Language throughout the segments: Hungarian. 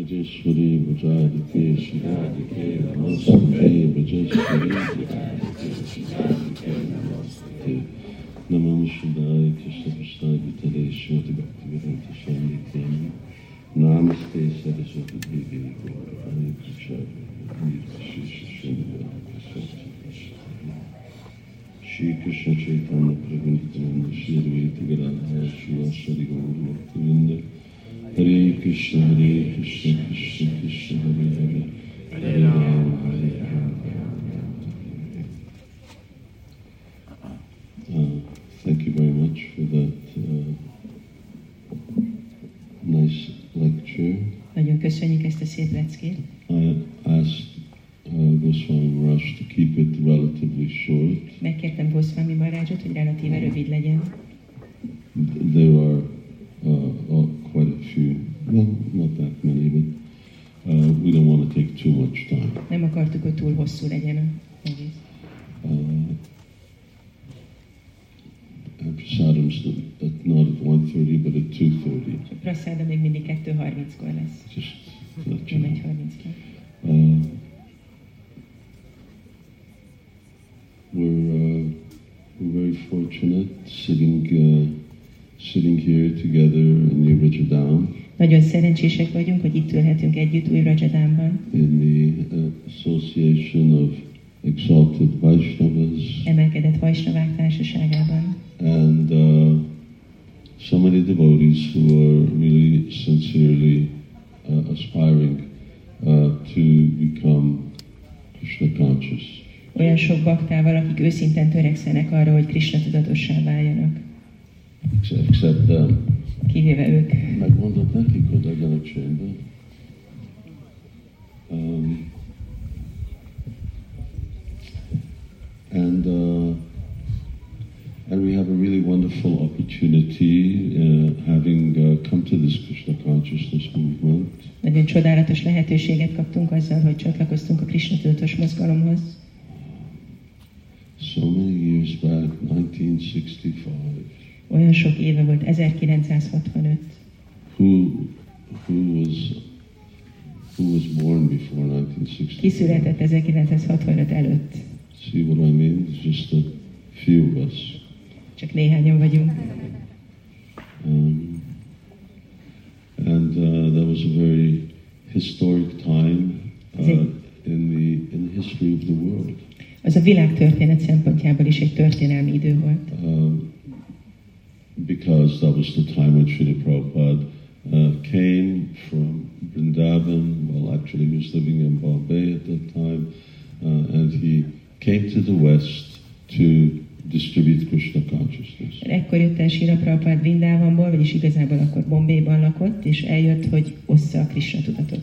بجشوری مجاهدی که شهادی که نماز که بجشوری مجاهدی که شهادی که نماز که نمامش دعای کشت پشتای بیتلی شد بکتی بیرم تشان دیکنی نامش که سر شد بیگی برای کشار میر کشش شد Shri Krishna Chaitanya Prabhu Nityananda Shri Advaita Gadadhara Shri Ashwari Gaur Bhaktivinoda Hare Krishna Hare Krishna Krishna Krishna Hare Hare Hare Rama Hare Rama thank you very much for that uh, nice lecture. Nagyon köszönjük ezt a szép leckét. I asked uh, Goswami Maharaj to keep it relatively short. Megkértem Goswami Marázsot, hogy relatíve rövid legyen. There are uh, uh, quite a few, well, not that many, but uh, we don't want to take too much time. Nem akartuk, hogy túl hosszú legyen a egész. Many devotees who are really sincerely uh, aspiring uh, to become Krishna conscious. Olyan sok baktával, akik őszinten törekszenek arra, hogy Krishna tudatossá váljanak, Except, except them. kivéve ők. Megmondott nekik, hogy legyenek csöndben. Um, and uh, and we have a really wonderful opportunity uh, having uh, come to this Krishna consciousness movement. Nagyon csodálatos lehetőséget kaptunk azzal, hogy csatlakoztunk a Krishna tudatos mozgalomhoz. So many years back, 1965. Olyan sok éve volt, 1965. Who who was who was born before 1965? Ki született 1965 előtt? See what I mean? It's just a few of us. Csak néhányan vagyunk. Um, and uh, that was a very historic time uh, in the in the history of the world. Az a világ történet szempontjából is egy történelmi idő volt. Um, because that was the time when Srila Prabhupada uh, came from Vrindavan. Well, actually, he was living in Bombay at that time, uh, and he came to the West to distribute Krishna consciousness. Ekkor jött el Sira Prabhupád Vrindávanból, vagyis igazából akkor Bombéban lakott, és eljött, hogy ossza a Krishna tudatot.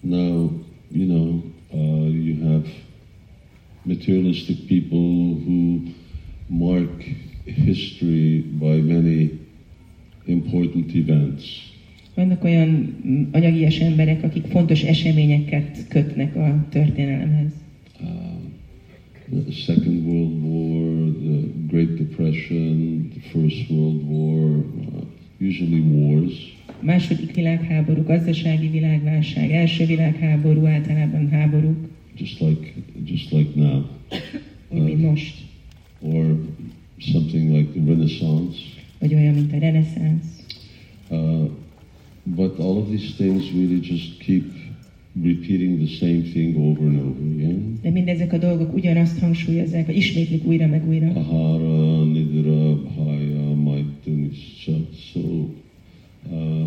Now, you know, uh, you have materialistic people who mark history by many important events. Vannak olyan anyagias emberek, akik fontos eseményeket kötnek a történelemhez. Uh, the Second World War, Great Depression, the First World War, uh, usually wars. A második világháború, gazdasági világválság, első világháború, általában háborúk, Just like, just like now, úgy, mint most, or something like the Renaissance. vagy olyan, mint a reneszánsz. Uh, but all of these things really just keep repeating the same thing over and over again. De mindezek a dolgok ugyanazt hangsúlyozzák, vagy ismétlik újra meg újra. Ahara, Nidra, Bhaya, Maitunisha. So, uh,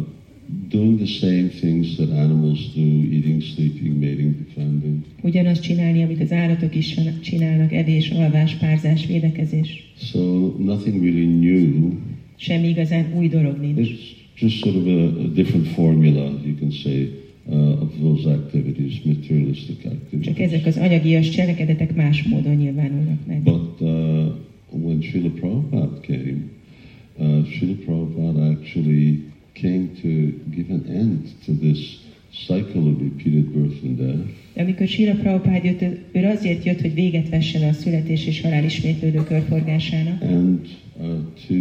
doing the same things that animals do, eating, sleeping, mating, defending. Ugyanazt csinálni, amit az állatok is csinálnak, evés, alvás, párzás, védekezés. So nothing really new. Semmi igazán új dolog nincs. It's just sort of a, a different formula, you can say, uh, of those activities, materialistic Csak activities. ezek az anyagias cselekedetek más módon nyilvánulnak meg. But uh, when Srila Prabhupada came, uh, Srila Prabhupada actually came to give an end to this cycle of repeated birth and death. De amikor Sira Prabhupád jött, ő azért jött, hogy véget vessen a születés és halál ismétlődő körforgásának, and uh, to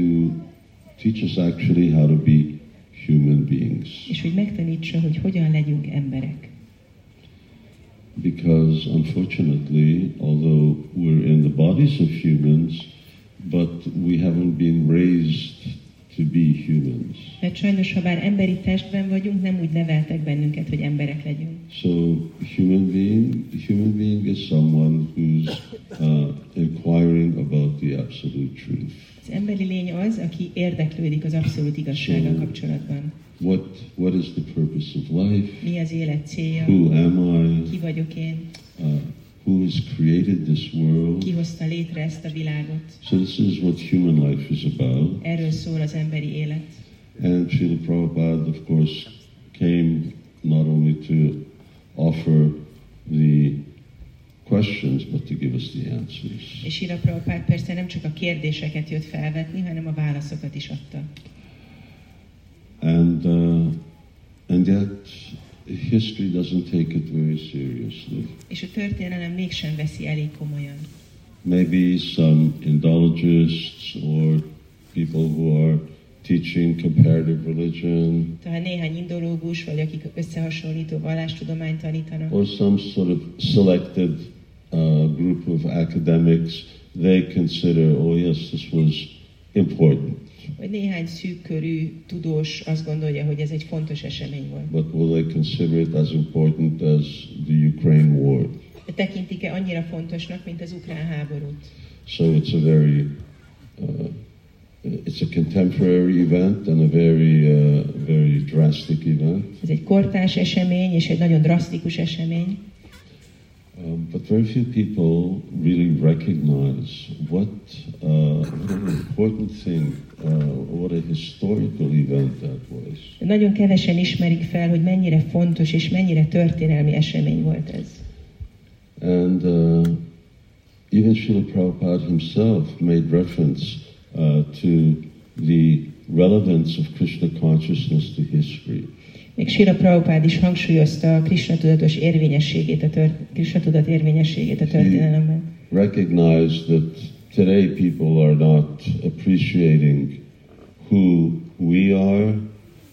teach us actually how to be human beings. És hogy megtanítsa, hogy hogyan legyünk emberek. Because unfortunately, although we're in the bodies of humans, but we haven't been raised to be humans. Mert sajnos, ha bár emberi testben vagyunk, nem úgy neveltek bennünket, hogy emberek legyünk. So human being, human being is someone who's uh, inquiring about the absolute truth. Az emberi lény az, aki érdeklődik az abszolút igazsággal So- kapcsolatban. What what is the purpose of life? Mi az élet célja? Who am Ki I? vagyok én? Uh, who has created this Ki world? hozta létre ezt a világot? So this is what human life is about. Erről szól az emberi élet. And Srila Prabhupada, of course, came not only to offer the questions, but to give us the answers. És Ira Prabhupád persze nem csak a kérdéseket jött felvetni, hanem a válaszokat is adta. And uh, history doesn't take it very seriously. És a történelem mégsem veszi elég komolyan. Maybe some indologists or people who are teaching comparative religion, Talán néhány indológus, vagy akik összehasonlító vallástudományt tanítanak, or some sort of selected uh, group of academics, they consider, oh yes, this was important. Vagy néhány szűk körű tudós azt gondolja, hogy ez egy fontos esemény volt. But will they consider it as important as the Ukraine war? Tekintik-e annyira fontosnak, mint az ukrán háborút? So it's a very, uh, it's a contemporary event and a very, uh, very drastic event. Ez egy kortárs esemény, és egy nagyon drasztikus esemény, Um, but very few people really recognize what, uh, what an important thing, uh, what a historical event that was. nagyon kevesen ismerik fel, hogy mennyire fontos és mennyire történelmi esemény volt ez. And uh, even Srila Prabhupada himself made reference uh, to the relevance of Krishna consciousness to history. Még Sira Prabhupád is hangsúlyozta a Krishna tudatos érvényességét, a tört, Krishna tudat érvényességét a történelemben. Recognize that today people are not appreciating who we are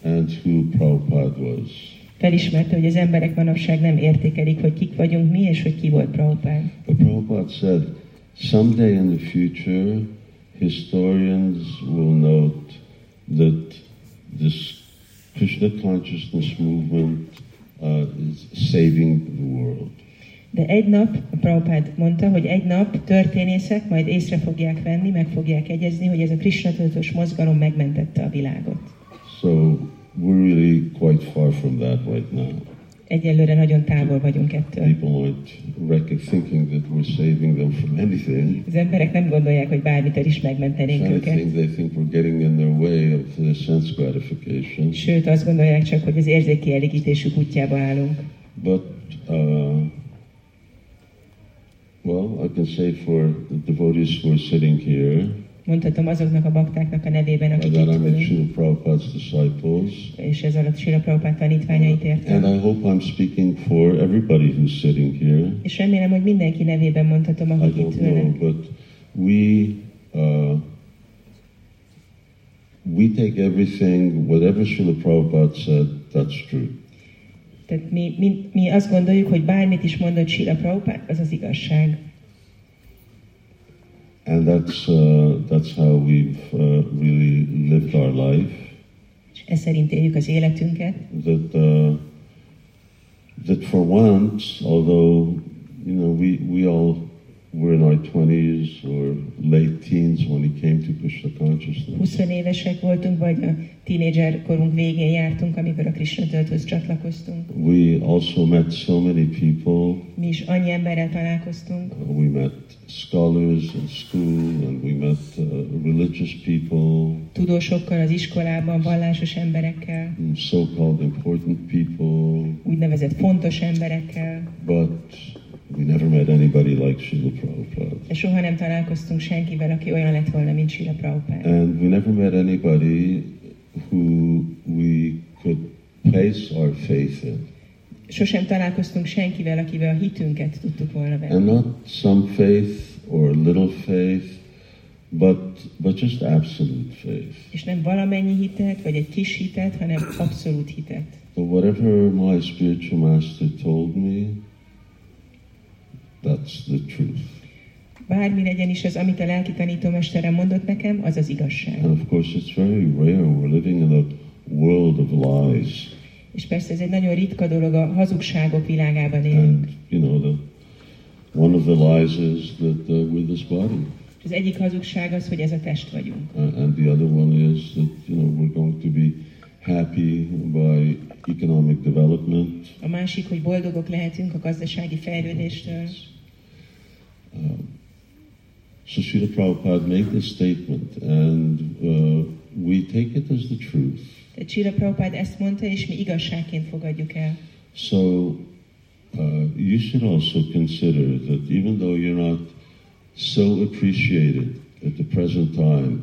and who Prabhupada was. Felismerte, hogy az emberek manapság nem értékelik, hogy kik vagyunk mi, és hogy ki volt Prabhupád. But Prabhupada said, someday in the future, historians will note that this Krishna consciousness movement uh, is saving the world. De egy nap, a Prabhupád mondta, hogy egy nap történészek majd észre fogják venni, meg fogják egyezni, hogy ez a Krishna tudatos mozgalom megmentette a világot. So we're really quite far from that right now. Egyelőre nagyon távol vagyunk ettől. People aren't rec- thinking that we're saving them from anything. Az emberek nem gondolják, hogy bármitől is If megmentenénk őket. anything, they think we're getting in their way of their sense gratification. Sőt, azt gondolják csak, hogy az érzékielégítésük útjába állunk. But, uh, well, I can say for the devotees who are sitting here, Mondhatom azoknak a baktáknak a nevében, akik that Srila Prabhupada's disciples, és ez alatt Sila Prabhupád tanítványait and értem. I hope I'm speaking for everybody who's sitting here. És remélem, hogy mindenki nevében mondhatom, akik itt don't know, ülnek. but we uh, we take everything, whatever Srila Prabhupada said, that's true. Tehát mi, mi, mi azt gondoljuk, hogy bármit is mondott Sila Prabhupád, az az igazság. And that's uh, that's how we've uh, really lived our life. És ez szerint éljük az életünket. That uh, that for once, although you know we we all were in our twenties or late teens when we came to Krishna consciousness, 20 évesek voltunk, vagy a tínédzser korunk végén jártunk, amikor a Krishna tudathoz csatlakoztunk. we also met so many people. Mi is annyi emberrel találkoztunk, Uh, we met scholars in school, and we met uh, religious people, tudósokkal az iskolában, vallásos emberekkel, and so-called important people, úgynevezett fontos emberekkel, but we never met anybody like Srila Prabhupada. soha nem találkoztunk senkivel, aki olyan lett volna, mint Sila Prabhupád. And we never met anybody who we could place our faith in. Sosem találkoztunk senkivel, akivel a hitünket tudtuk volna venni. And not some faith or little faith, but, but just absolute faith. És nem valamennyi hitet, vagy egy kis hitet, hanem abszolút hitet. But whatever my spiritual master told me, that's the truth. Bármi legyen is az, amit a lelki tanítómesterem mondott nekem, az az igazság. And of course, it's very rare. We're living in a world of lies. És persze ez egy nagyon ritka dolog, a hazugságok világában élünk. And, you know, the, one of the lies is that uh, we're this body. Az egyik hazugság az, hogy ez a test vagyunk. Uh, and the other one is that, you know, we're going to be happy by economic development. A másik, hogy boldogok lehetünk a gazdasági fejlődéstől. So Srila Prabhupada made this statement, and uh, we take it as the truth. Tehát Srila Prabhupada ezt mondta, és mi igazságként fogadjuk el. So uh, you should also consider that even though you're not so appreciated at the present time,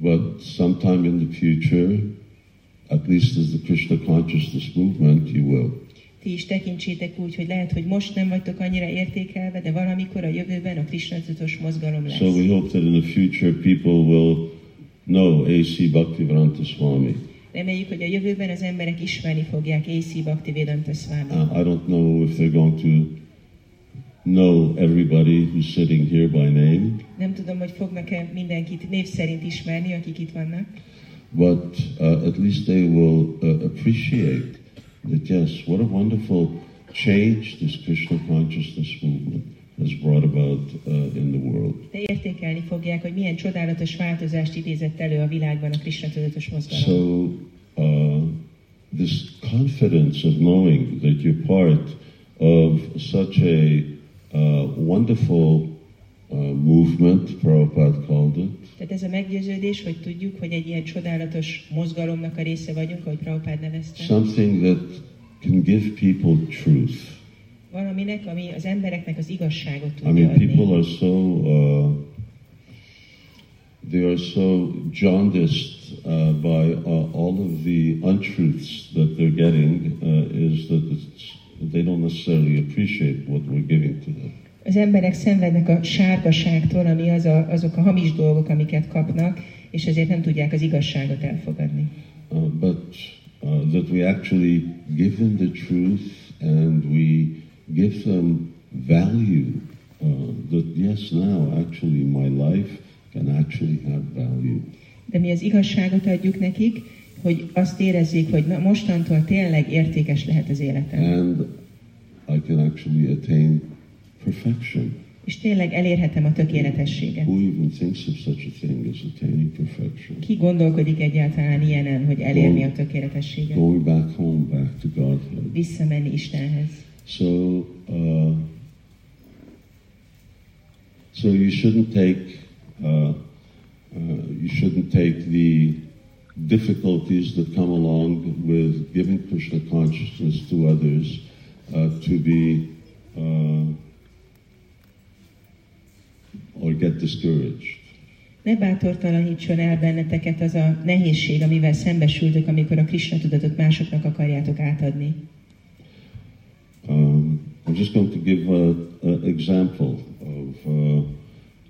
but sometime in the future, at least as the Krishna consciousness movement, you will. Ti is tekintsétek úgy, hogy lehet, hogy most nem vagytok annyira értékelve, de valamikor a jövőben a Krishna tudatos mozgalom lesz. So we hope that in the future people will know A.C. Bhaktivedanta Swami. Reméljük, hogy a jövőben az emberek ismerni fogják A.C. Bhaktivedanta Swami. Uh, I don't know if they're going to know everybody who's sitting here by name, Nem tudom, hogy fognak-e mindenkit név szerint ismerni, akik itt vannak, but uh, at least they will uh, appreciate that, yes, what a wonderful change this Krishna consciousness movement has brought about uh, in the world. de értékelni fogják, hogy milyen csodálatos változást idézett elő a világban a Krishna tudatos mozgalom. So, uh, this confidence of knowing that you're part of such a uh, wonderful uh, movement, Prabhupada called it, Tehát ez a meggyőződés, hogy tudjuk, hogy egy ilyen csodálatos mozgalomnak a része vagyunk, ahogy Prabhupád nevezte. something that can give people truth. Valaminek, ami az embereknek az igazságot I tudja mean, people adni. are so uh, they are so jaundiced uh, by uh, all of the untruths that they're getting. Uh, is that they don't necessarily appreciate what we're giving to them. Az emberek szenvednek a sárgaságtól, ami az a, azok a hamis dolgok, amiket kapnak, és ezért nem tudják az igazságot elfogadni. Uh, but uh, that we actually give them the truth and we give them value. Uh, that yes, now actually my life can actually have value. De mi az igazságot adjuk nekik, hogy azt érezzék, hogy na, mostantól tényleg értékes lehet az életem. and I can actually attain perfection. És tényleg elérhetem a tökéletességet. Who even thinks of such a thing as attaining perfection? Ki gondolkodik egyáltalán ilyenen, hogy elérni a tökéletességet? Going back home, back to Godhead. Visszamenni Istenhez. So, uh, so you shouldn't take uh, uh, you shouldn't take the difficulties that come along with giving Krishna consciousness to others uh, to be uh, or get discouraged. Ne bátortalanítson el benneteket az a nehézség, amivel szembesültök, amikor a Krishna tudatot másoknak akarjátok átadni. Um, I'm just going to give an example of, uh,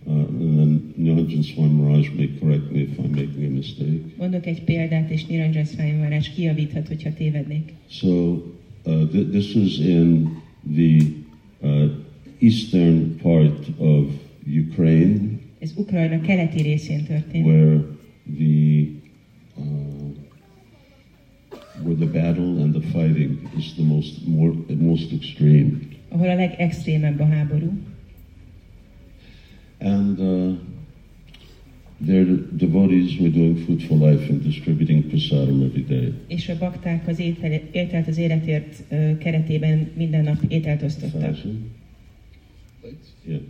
uh, and then Niranjan Swami Maharaj may correct me if I'm making a mistake. Mondok egy példát, és Niranjan Swami Maharaj kijavíthat, hogyha tévednék. So uh, th- this was in the uh, eastern part of Ukraine, Ez Ukrajna keleti részén történt, where the uh, where the battle and the fighting is the most more most extreme. ahol a legextrémebb a háború. And uh, their devotees were doing Food for Life and distributing prasadam every day. És a bakták az étel, ételt az életért keretében minden nap ételt osztottak. Thousand? Yeah.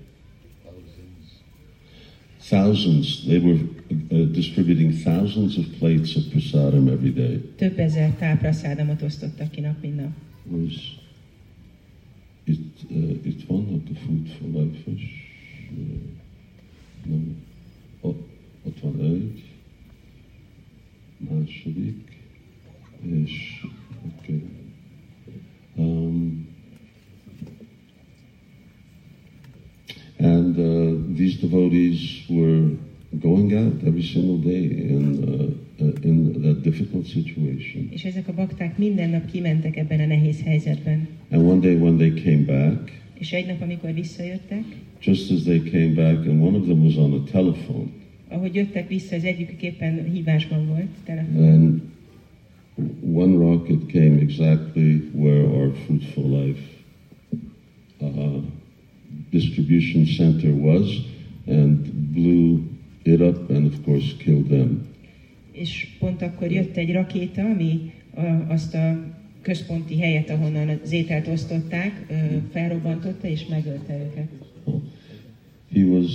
Thousands. They were uh, distributing thousands of plates of prasadam every day. Több ezer tápraszádamot osztottak ki nap, mint nap. Was it? Uh, it one of the food for life is? Uh, no. Ott van egy. Második. És okay. Um, and uh, these devotees were going out every single day in, uh, uh, in that difficult situation. És ezek a bakták minden nap kimentek ebben a nehéz helyzetben. And one day when they came back, És egy nap, amikor visszajöttek, just as they came back, and one of them was on a telephone, ahogy jöttek vissza, az egyikük éppen hívásban volt, telefonon. and one rocket came exactly where our Fruitful Life uh, distribution center was and blew it up and, of course, killed them. És pont akkor jött egy rakéta, ami a, azt a központi helyet, ahonnan az ételt osztották, felrobbantotta és megölte őket. He was,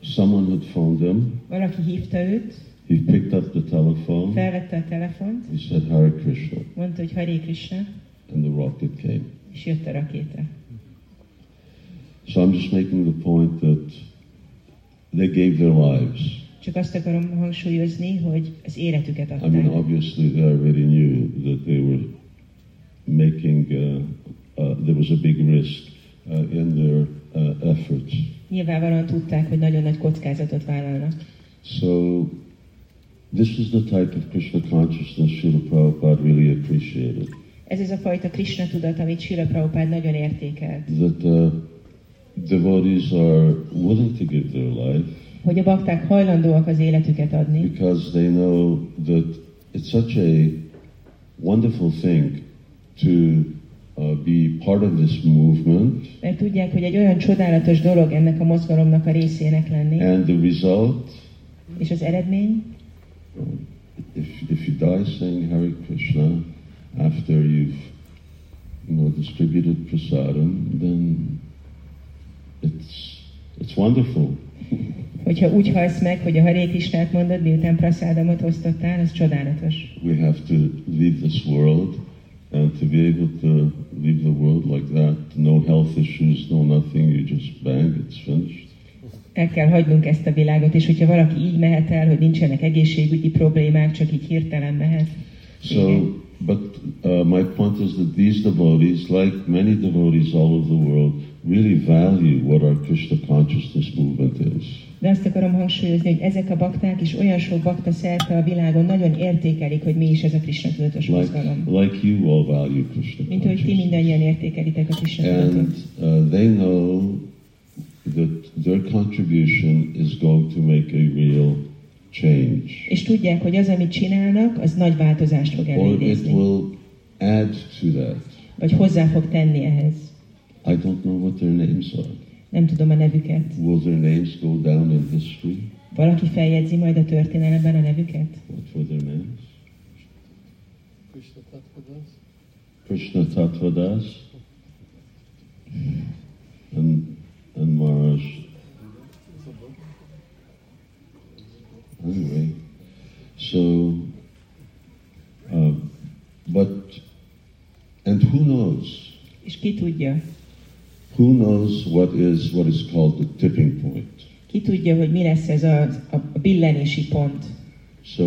someone had phoned him. Valaki hívta őt, He picked up the telephone. felvette a telefont, He said, Hare Krishna. mondta, hogy Hare Krishna, And the rocket came. és jött a rakéta. So I'm just making the point that they gave their lives. Csak azt akarom hangsúlyozni, hogy az életüket I mean, adták. obviously, they already knew that they were making, uh, uh, there was a big risk uh, in their uh, efforts. Nyilvánvalóan tudták, hogy nagyon nagy kockázatot vállalnak. So, this is the type of Krishna consciousness Srila Prabhupada really appreciated. Ez az a fajta Krishna tudat, amit Srila Prabhupád nagyon értékelt. That uh, devotees are willing to give their life Hogy a bakták hajlandóak az életüket adni, because they know that it's such a wonderful thing to uh, be part of this movement, mert tudják, hogy egy olyan csodálatos dolog ennek a mozgalomnak a részének lenni, and the result, és az eredmény, if, if you die saying Hare Krishna after you've you know distributed prasadam, then it's it's wonderful. hogyha úgy halsz meg, hogy a Hare Krishnát mondod, miután praszádamot osztottál, az csodálatos. We have to leave this world, and to be able to leave the world like that, no health issues, no nothing, you just bang, it's finished. El kell hagynunk ezt a világot, és hogyha valaki így mehet el, hogy nincsenek egészségügyi problémák, csak így hirtelen mehet. So, but uh, my point is that these devotees, like many devotees all over the world, really value what our Krishna consciousness movement is. De azt akarom hangsúlyozni, hogy ezek a bakták és olyan sok bakta szerte a világon nagyon értékelik, hogy mi is ez a Krishna tudatos Like, mozgalom. like you all value Krishna Mint ahogy ti mindannyian értékelitek a Krishna tudatot. And uh, they know that their contribution is going to make a real change. És tudják, hogy az, amit csinálnak, az nagy változást fog Or it will add to that. Vagy hozzá fog tenni ehhez. I don't know what their names are. Nem tudom a nevüket. Will their names go down in history? Valaki feljegyzi majd a történelemben a nevüket? What were their names? Krishna Tattvadas. Krishna Tattvadas and, and Maharaj. Anyway, so, uh, but, and who knows? És ki tudja? Who knows what is what is called the tipping point? Ki tudja, hogy mi lesz ez a, a billenési pont? So,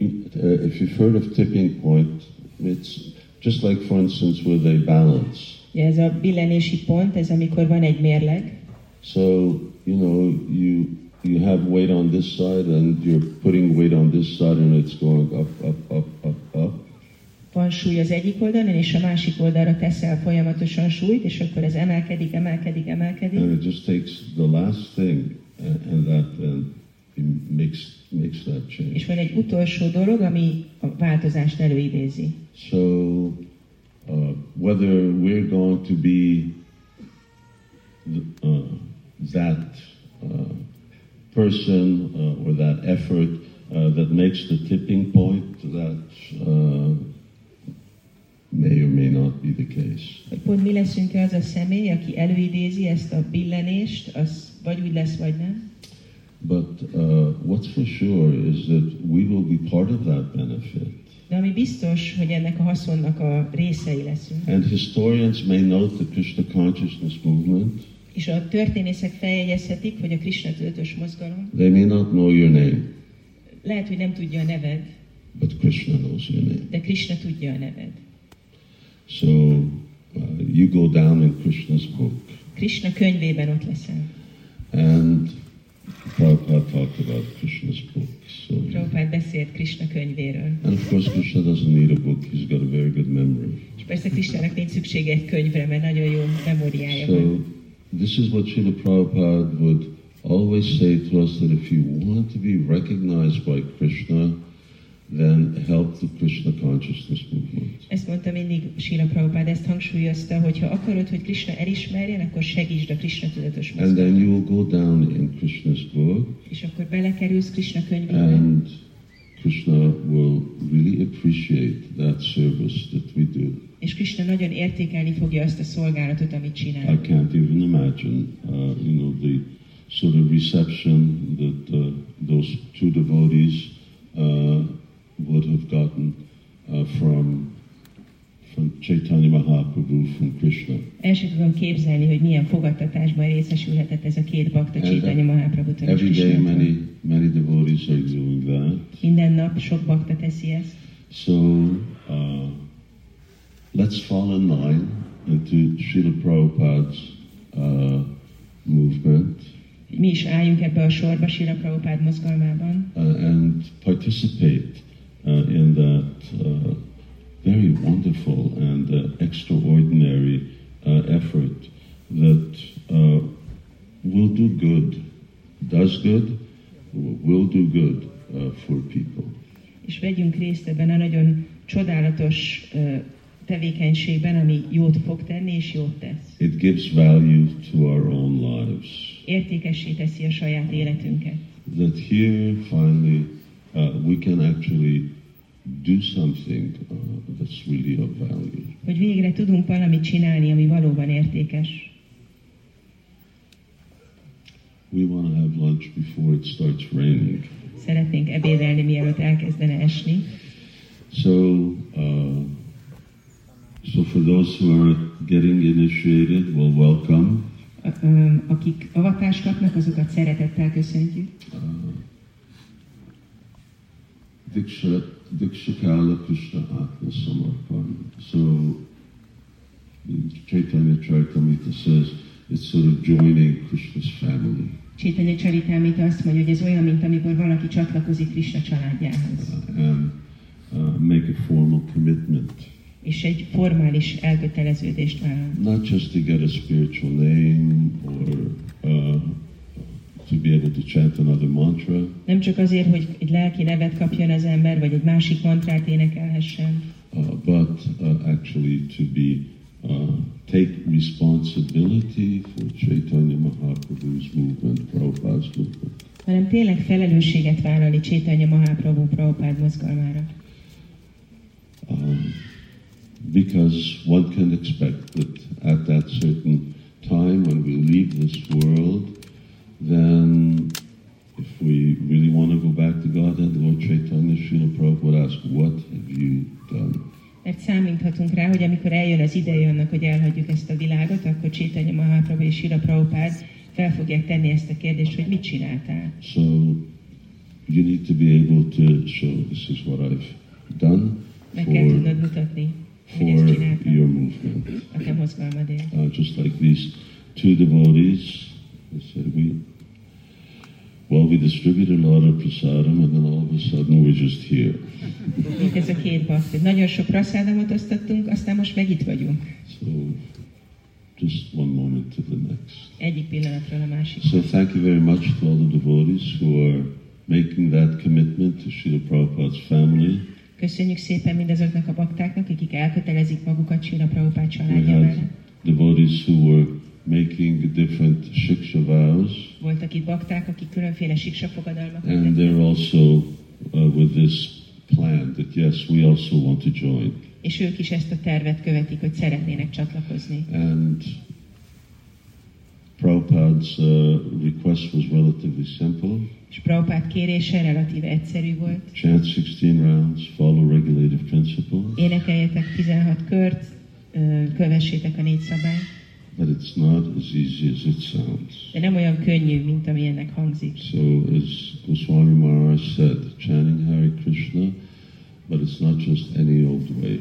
uh, if you've heard of tipping point, it's just like, for instance, with a balance. Ugye ez a billenési pont, ez amikor van egy mérleg, So, you know, you you have weight on this side and you're putting weight on this side and it's going up, up, up, up, up. Van súly az egyik oldalon, és a másik oldalra teszel folyamatosan súlyt, és akkor ez emelkedik, emelkedik, emelkedik, And it just takes the last thing and, that and makes makes that change. és van egy utolsó dolog, ami a változást előidézi. So, uh, whether we're going to be th- uh, that uh, person uh, or that effort uh, that makes the tipping point, that uh, may or may not be the case. Hogy pont mi leszünk-e az a személy, aki előidézi ezt a billenést, az vagy úgy lesz, vagy nem. But uh, what's for sure is that we will be part of that benefit. De ami biztos, hogy ennek a haszonnak a részei leszünk. And historians may note the Krishna consciousness movement. És a történészek feljegyezhetik, hogy a Krishna tudatos mozgalom They may not know your name, lehet, hogy nem tudja a neved, but Krishna knows your name. de Krishna tudja a neved. So uh, you go down in Krishna's book, Krishna könyvében ott leszel. and Prabhupada talked about Krishna's book. So, Prabhupád beszélt Krishna könyvéről. and of course, Krishna doesn't need a book. He's got a very good memory. És persze Krishnának nincs szüksége egy könyvre, mert nagyon jó memóriája van. So this is what Srila Prabhupada would always say to us that if you want to be recognized by Krishna, then help the Krishna consciousness movement. Ezt mondta mindig Sila Prabhupád, ezt hangsúlyozta, hogy ha akarod, hogy Krishna elismerjen, akkor segítsd a Krishna tudatos And then mozgalmat. you will go down in Krishna's book És akkor belekerülsz Krishna könyvébe, and Krishna will really appreciate that service that we do. és Krishna nagyon értékelni fogja azt a szolgálatot, amit I csinál. can't even imagine, uh, you know, the sort of reception that uh, those two devotees uh, would have gotten uh, from from Chaitanya Mahaprabhu, from Krishna. El sem tudom képzelni, hogy milyen fogadtatásban részesülhetett ez a két bakta Chaitanya Mahaprabhutól és Every day, many many devotees are doing that. Minden nap sok bakta teszi ezt. So uh, let's fall in line into Srila Prabhupada's uh, movement. Mi is álljunk ebbe a sorba Sila Prabhupád mozgalmában, uh, and participate in that uh, very wonderful and uh, extraordinary uh, effort that uh, will do good, does good, will do good uh, for people. és vegyünk részt ebben a nagyon csodálatos ö, tevékenységben, ami jót fog tenni és jót tesz. It gives value to our own lives. Értékessé teszi a saját életünket. That here finally uh, we can actually do something uh, that's really of value. Hogy végre tudunk valamit csinálni, ami valóban értékes. We want to have lunch before it starts raining. Szeretnénk ebédelni, mielőtt elkezdene esni. So, uh, so for those who are getting initiated, well, welcome. A- ö, Akik avatást kapnak, azokat szeretettel köszöntjük. Uh, Diksha, Dikshakala Krishna Atma Samarpan. So, Chaitanya Charitamrita says it's sort of joining Krishna's family. Csétanya Csaritámita azt mondja, hogy ez olyan, mint amikor valaki csatlakozik Krishna családjához. uh, and uh, make a formal commitment, És egy formális elköteleződést vállal. not just to get a spiritual name or uh, to be able to chant another mantra, Nem csak azért, hogy egy lelki nevet kapjon az ember, vagy egy másik mantrát énekelhessen, uh, but uh, actually to be uh, take responsibility for Chaitanya Mahaprabhu's movement, Prabhupada's movement. hanem tényleg felelősséget vállalni Csétanya Mahaprabhu Prabhupád mozgalmára. Um, because one can expect that at that certain time when we leave this world, then if we really want to go back to Godhead, Lord Chaitanya Srila Prabhupada ask, what have you done? Mert számíthatunk rá, hogy amikor eljön az ideje annak, hogy elhagyjuk ezt a világot, akkor Csétanya Mahaprabhu és Sila Prabhupád fel fogják tenni ezt a kérdést, hogy mit csináltál. So you need to be able to show this is what I've done Meg kell for, tudnod mutatni, for your movement. a te mozgalmadért. uh, just like these two devotees. They said, we, well, we distributed a lot of prasadam, and then all of a sudden we're just here. Ez a két hogy nagyon sok praszádomot osztottunk, aztán most meg itt vagyunk. So, just one moment to the next. Egyik pillanatról a másik. So, thank you very much to all the devotees who are making that commitment to Srila Prabhupada's family. Köszönjük szépen mindazoknak a baktáknak, akik elkötelezik magukat Sila Prabhupád We családja mellett. devotees who were making different shiksha vows, Voltak itt bakták, akik különféle siksafogadalmakat and tettek, they're also uh, with this plan that yes, we also want to join. és ők is ezt a tervet követik, hogy szeretnének csatlakozni. And Prabhupada's uh, request was relatively simple. És Prabhupád kérése relatíve egyszerű volt. Chant 16 rounds, follow regulative principles. Énekeljetek 16 kört, kövessétek a négy szabályt, But it's not as easy as it sounds. de nem olyan könnyű, mint amilyennek hangzik. So as Goswami Maharaj said, chanting Hare Krishna, but it's not just any old way.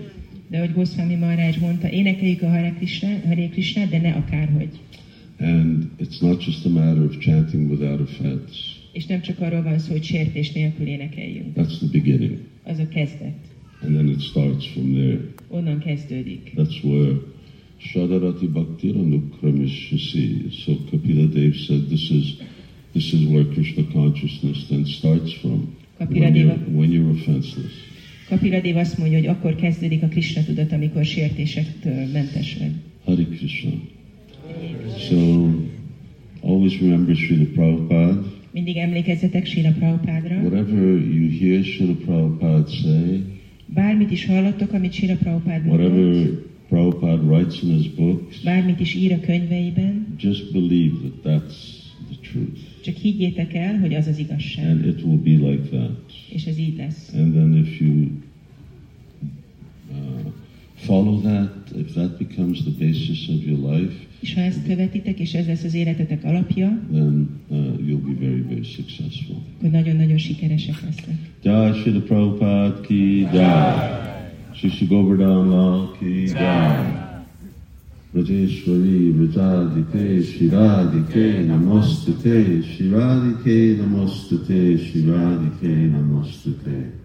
De hogy Goswami Maharaj mondta, énekeljük a Hare Krishna, Hare Krishna, de ne akárhogy. And it's not just a matter of chanting without offense. És nem csak arról van szó, hogy sértés nélkül énekeljünk. That's the beginning. Az a kezdet. And then it starts from there. Onnan kezdődik. That's where Shadarati Bhakti Anukramishyasi. So Kapila Dev said this is this is where Krishna consciousness then starts from. Kapila When you're, when you're offenseless. Kapila Dev azt mondja, hogy akkor kezdődik a Krishna tudat, amikor sértésektől mentes vagy. Hare Krishna. So always remember Srila Prabhupada. Mindig emlékezzetek Sila Prabhupádra. Whatever you hear Srila Prabhupada say, Bármit is hallottok, amit Sila Prabhupád mondott, whatever Prabhupada writes in his books, bármit is ír a könyveiben, just believe that that's the truth. csak higgyétek el, hogy az az igazság. And it will be like that. És ez így lesz. And then if you uh, follow that, if that becomes the basis of your life, És ha ezt követitek, és ez lesz az életetek alapja, then uh, you'll be very, very successful. akkor nagyon-nagyon sikeresek lesznek. Jai Shri Prabhupada ki jai. Shri गोवर्धन लाल की ब्रजेश्वरी ब्रजाधिते शिराधिते नमोस्तुते शिवाधिते नमोस्तुते शिवाधिते नमोस्तुते